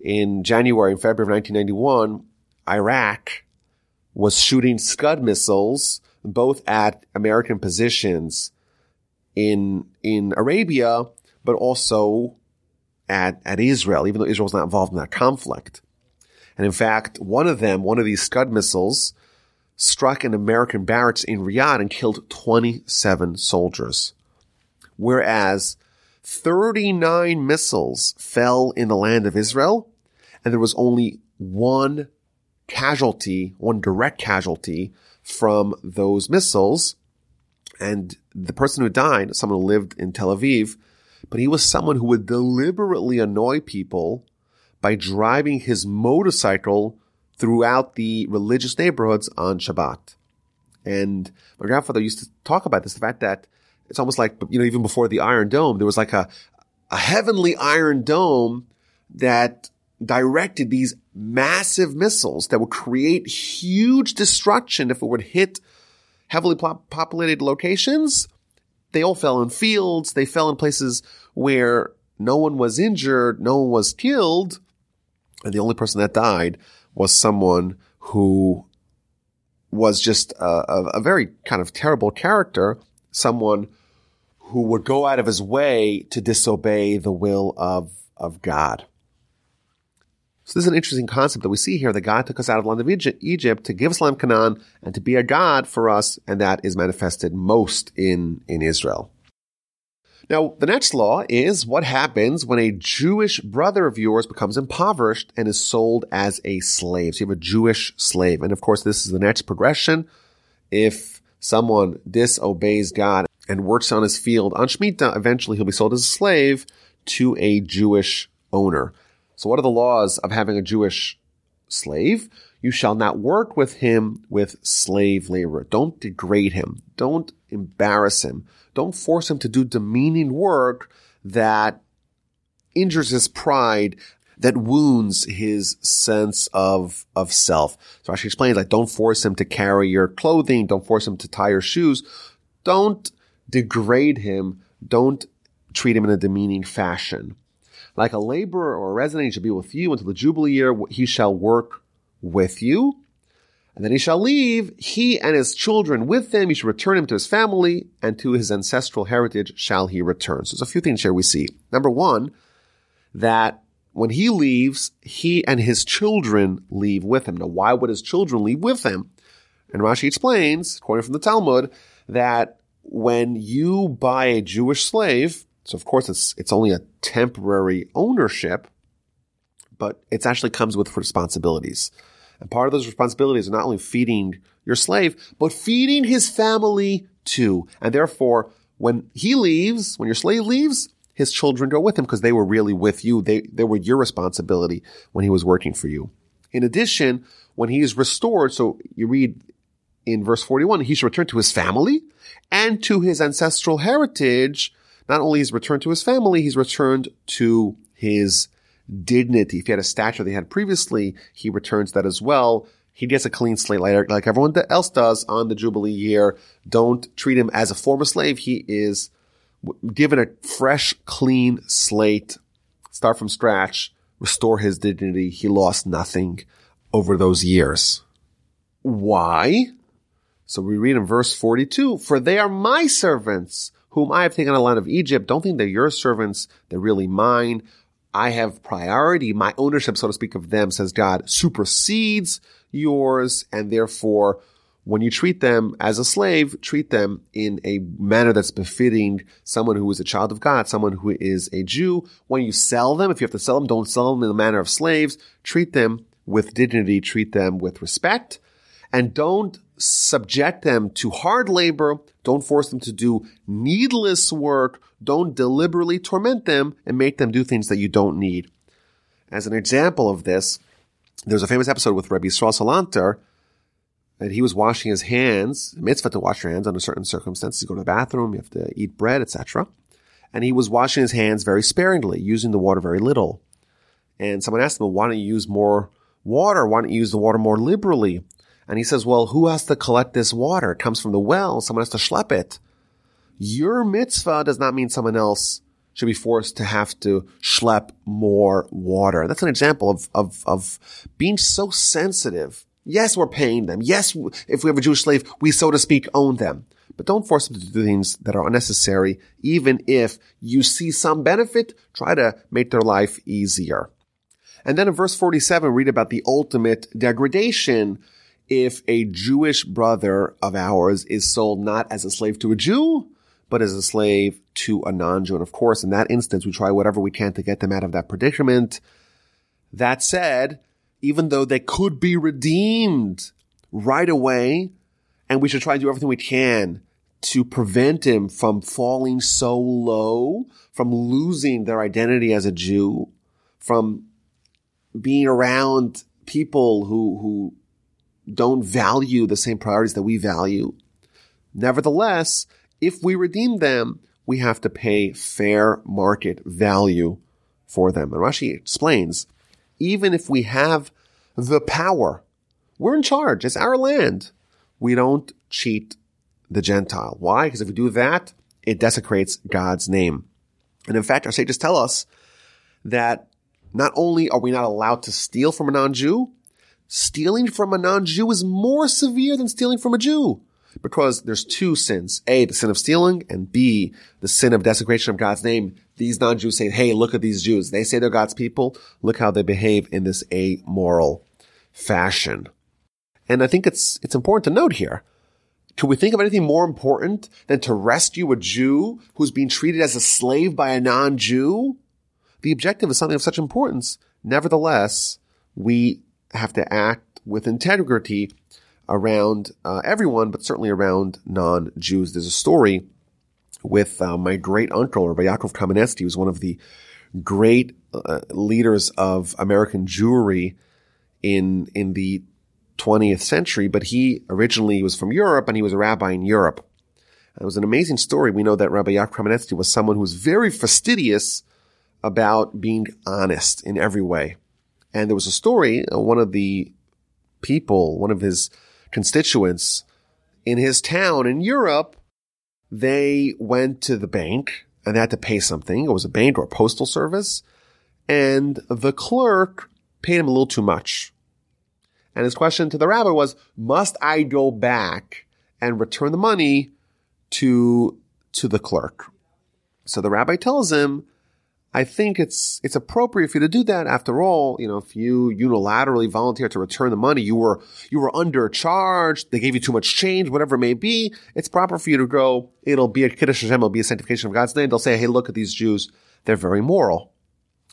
In January and February of 1991, Iraq was shooting Scud missiles both at American positions in in Arabia, but also at at Israel, even though Israel was not involved in that conflict. And in fact, one of them, one of these Scud missiles, struck an American barracks in Riyadh and killed 27 soldiers. Whereas 39 missiles fell in the land of Israel, and there was only one casualty, one direct casualty from those missiles. And the person who died, someone who lived in Tel Aviv, but he was someone who would deliberately annoy people by driving his motorcycle throughout the religious neighborhoods on Shabbat. And my grandfather used to talk about this, the fact that it's almost like, you know, even before the Iron Dome, there was like a, a heavenly Iron Dome that directed these massive missiles that would create huge destruction if it would hit heavily populated locations. They all fell in fields. They fell in places where no one was injured. No one was killed. And the only person that died was someone who was just a, a, very kind of terrible character. Someone who would go out of his way to disobey the will of, of God. So this is an interesting concept that we see here that God took us out of the land of Egypt to give us land Canaan and to be a God for us, and that is manifested most in, in Israel. Now, the next law is what happens when a Jewish brother of yours becomes impoverished and is sold as a slave. So you have a Jewish slave. And of course, this is the next progression. If someone disobeys God and works on his field on Shemitah, eventually he'll be sold as a slave to a Jewish owner. So what are the laws of having a Jewish slave? You shall not work with him with slave labor. Don't degrade him. Don't embarrass him. Don't force him to do demeaning work that injures his pride, that wounds his sense of, of self. So she explains like, don't force him to carry your clothing. Don't force him to tie your shoes. Don't degrade him. Don't treat him in a demeaning fashion. Like a laborer or a resident, he shall be with you until the Jubilee year. He shall work with you. And then he shall leave, he and his children with him. He shall return him to his family, and to his ancestral heritage shall he return. So there's a few things here we see. Number one, that when he leaves, he and his children leave with him. Now, why would his children leave with him? And Rashi explains, according from the Talmud, that when you buy a Jewish slave, so of course it's, it's only a temporary ownership, but it actually comes with responsibilities. And part of those responsibilities are not only feeding your slave, but feeding his family too. And therefore, when he leaves, when your slave leaves, his children go with him because they were really with you. They, they were your responsibility when he was working for you. In addition, when he is restored, so you read in verse 41, he should return to his family and to his ancestral heritage not only is returned to his family, he's returned to his dignity. If he had a stature he had previously, he returns that as well. he gets a clean slate like, like everyone else does on the Jubilee year. Don't treat him as a former slave. He is given a fresh, clean slate, start from scratch, restore his dignity. He lost nothing over those years. Why? So we read in verse 42, for they are my servants whom I have taken out of the land of Egypt. Don't think they're your servants. They're really mine. I have priority. My ownership, so to speak, of them, says God, supersedes yours. And therefore, when you treat them as a slave, treat them in a manner that's befitting someone who is a child of God, someone who is a Jew. When you sell them, if you have to sell them, don't sell them in the manner of slaves. Treat them with dignity, treat them with respect, and don't subject them to hard labor. Don't force them to do needless work. Don't deliberately torment them and make them do things that you don't need. As an example of this, there's a famous episode with Rabbi Yisrael Salanter that he was washing his hands, mitzvah to wash your hands under certain circumstances. You go to the bathroom, you have to eat bread, etc. And he was washing his hands very sparingly, using the water very little. And someone asked him, well, why don't you use more water? Why don't you use the water more liberally? And he says, well, who has to collect this water? It comes from the well. Someone has to schlep it. Your mitzvah does not mean someone else should be forced to have to schlep more water. That's an example of, of, of being so sensitive. Yes, we're paying them. Yes, if we have a Jewish slave, we, so to speak, own them. But don't force them to do things that are unnecessary. Even if you see some benefit, try to make their life easier. And then in verse 47, read about the ultimate degradation if a Jewish brother of ours is sold not as a slave to a Jew, but as a slave to a non-Jew. And of course, in that instance, we try whatever we can to get them out of that predicament. That said, even though they could be redeemed right away, and we should try to do everything we can to prevent him from falling so low, from losing their identity as a Jew, from being around people who, who don't value the same priorities that we value. Nevertheless, if we redeem them, we have to pay fair market value for them. And Rashi explains, even if we have the power, we're in charge. It's our land. We don't cheat the Gentile. Why? Because if we do that, it desecrates God's name. And in fact, our sages tell us that not only are we not allowed to steal from a non-Jew, stealing from a non-Jew is more severe than stealing from a Jew. Because there's two sins. A, the sin of stealing, and B, the sin of desecration of God's name. These non-Jews say, hey, look at these Jews. They say they're God's people. Look how they behave in this amoral fashion. And I think it's, it's important to note here. Can we think of anything more important than to rescue a Jew who's being treated as a slave by a non-Jew? The objective is something of such importance. Nevertheless, we have to act with integrity around uh, everyone, but certainly around non-Jews. There's a story with uh, my great uncle, Rabbi Yaakov Kamenetsky, who's one of the great uh, leaders of American Jewry in in the 20th century. But he originally was from Europe, and he was a rabbi in Europe. It was an amazing story. We know that Rabbi Yaakov Kamenetsky was someone who was very fastidious about being honest in every way. And there was a story, uh, one of the people, one of his constituents in his town in Europe, they went to the bank and they had to pay something. It was a bank or a postal service. And the clerk paid him a little too much. And his question to the rabbi was, must I go back and return the money to, to the clerk? So the rabbi tells him, I think it's it's appropriate for you to do that. After all, you know, if you unilaterally volunteer to return the money, you were you were undercharged. They gave you too much change, whatever it may be. It's proper for you to go. It'll be a kiddush Hashem. It'll be a sanctification of God's name. They'll say, "Hey, look at these Jews. They're very moral."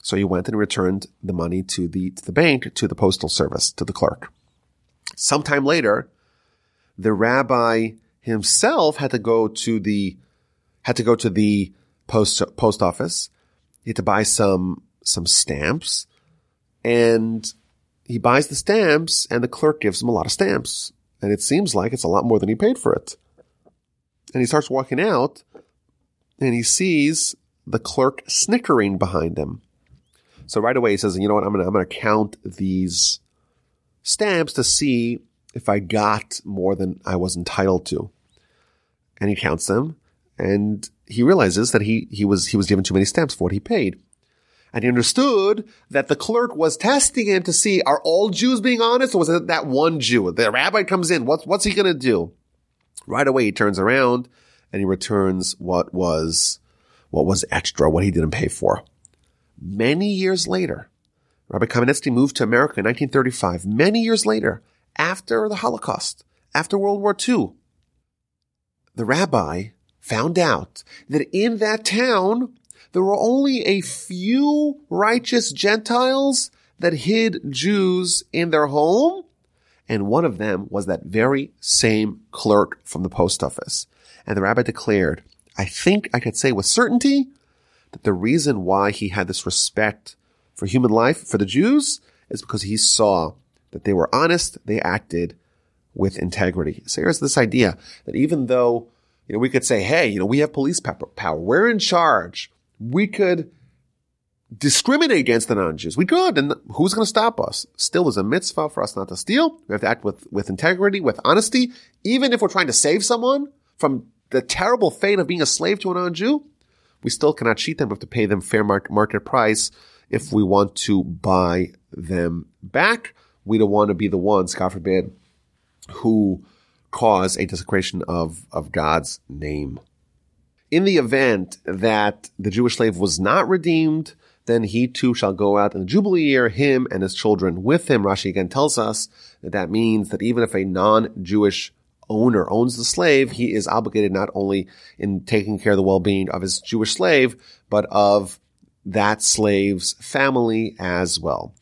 So you went and returned the money to the to the bank, to the postal service, to the clerk. Sometime later, the rabbi himself had to go to the had to go to the post post office he had to buy some, some stamps and he buys the stamps and the clerk gives him a lot of stamps. And it seems like it's a lot more than he paid for it. And he starts walking out and he sees the clerk snickering behind him. So right away he says, you know what, I'm going to, I'm to count these stamps to see if I got more than I was entitled to. And he counts them and he realizes that he, he was, he was given too many stamps for what he paid. And he understood that the clerk was testing him to see, are all Jews being honest or was it that one Jew? The rabbi comes in. What's, what's he going to do? Right away, he turns around and he returns what was, what was extra, what he didn't pay for. Many years later, Rabbi Kamenetsky moved to America in 1935. Many years later, after the Holocaust, after World War II, the rabbi found out that in that town, there were only a few righteous Gentiles that hid Jews in their home. And one of them was that very same clerk from the post office. And the rabbi declared, I think I could say with certainty that the reason why he had this respect for human life for the Jews is because he saw that they were honest, they acted with integrity. So here's this idea that even though, you know, we could say, hey, you know, we have police power, we're in charge, we could discriminate against the non-Jews. We could, and who's going to stop us? Still, there's a mitzvah for us not to steal. We have to act with, with integrity, with honesty. Even if we're trying to save someone from the terrible fate of being a slave to a non-Jew, we still cannot cheat them. We have to pay them fair market price if we want to buy them back. We don't want to be the ones, God forbid, who cause a desecration of, of God's name. In the event that the Jewish slave was not redeemed, then he too shall go out in the Jubilee year, him and his children with him. Rashi again tells us that that means that even if a non-Jewish owner owns the slave, he is obligated not only in taking care of the well-being of his Jewish slave, but of that slave's family as well.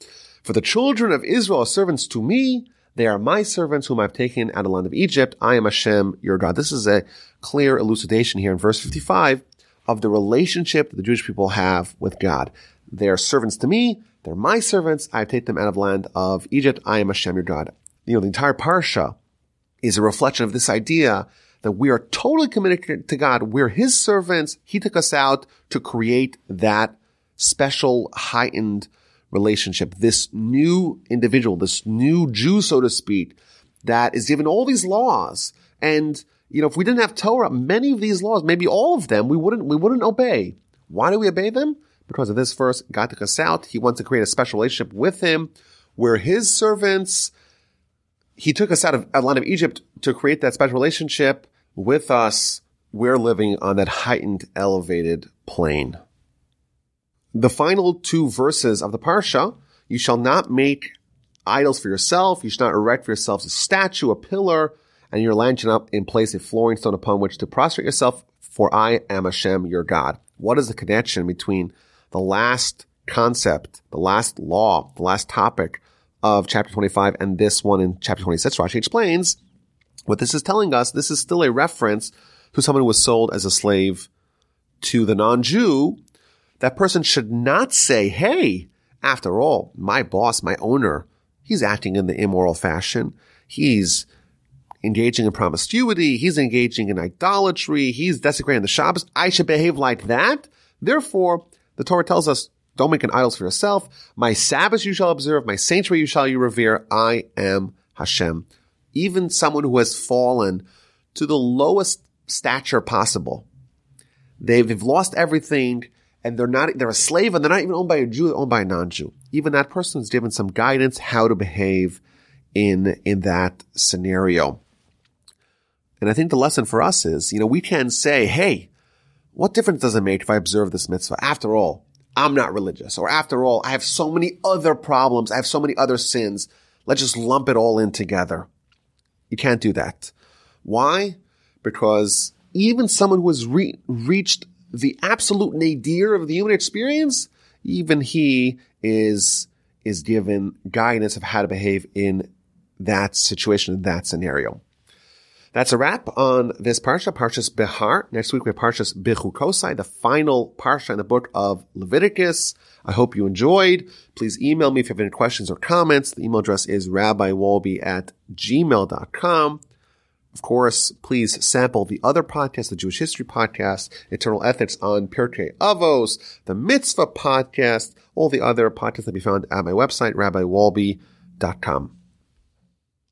For the children of Israel are servants to me. They are my servants whom I've taken out of the land of Egypt. I am Hashem, your God. This is a clear elucidation here in verse 55 of the relationship that the Jewish people have with God. They are servants to me. They're my servants. I take them out of the land of Egypt. I am Hashem, your God. You know, the entire parsha is a reflection of this idea that we are totally committed to God. We're His servants. He took us out to create that special heightened relationship. This new individual, this new Jew, so to speak, that is given all these laws. And, you know, if we didn't have Torah, many of these laws, maybe all of them, we wouldn't, we wouldn't obey. Why do we obey them? Because of this verse, God took us out. He wants to create a special relationship with Him. We're His servants. He took us out of land of Egypt to create that special relationship with us. We're living on that heightened, elevated plane the final two verses of the parsha, you shall not make idols for yourself. You shall not erect for yourselves a statue, a pillar, and your land shall not in place a flooring stone upon which to prostrate yourself. For I am Hashem, your God. What is the connection between the last concept, the last law, the last topic of chapter 25 and this one in chapter 26? Rashi explains what this is telling us. This is still a reference to someone who was sold as a slave to the non-Jew that person should not say, hey, after all, my boss, my owner, he's acting in the immoral fashion. He's engaging in promiscuity. He's engaging in idolatry. He's desecrating the Shabbos. I should behave like that. Therefore, the Torah tells us, don't make an idols for yourself. My Sabbath you shall observe. My sanctuary you shall you revere. I am Hashem. Even someone who has fallen to the lowest stature possible. They've lost everything and they're not, they're a slave and they're not even owned by a Jew, they're owned by a non-Jew. Even that person is given some guidance how to behave in, in that scenario. And I think the lesson for us is, you know, we can say, hey, what difference does it make if I observe this mitzvah? After all, I'm not religious. Or after all, I have so many other problems. I have so many other sins. Let's just lump it all in together. You can't do that. Why? Because even someone who has re- reached the absolute nadir of the human experience, even he is, is given guidance of how to behave in that situation, in that scenario. That's a wrap on this parsha, Parshas Behar. Next week we have Parshas Bechukosai, the final parsha in the book of Leviticus. I hope you enjoyed. Please email me if you have any questions or comments. The email address is rabbiwolbe at gmail.com. Of course, please sample the other podcasts, the Jewish History Podcast, Eternal Ethics on Pirkei Avos, the Mitzvah Podcast, all the other podcasts that be found at my website, rabbiwolbe.com.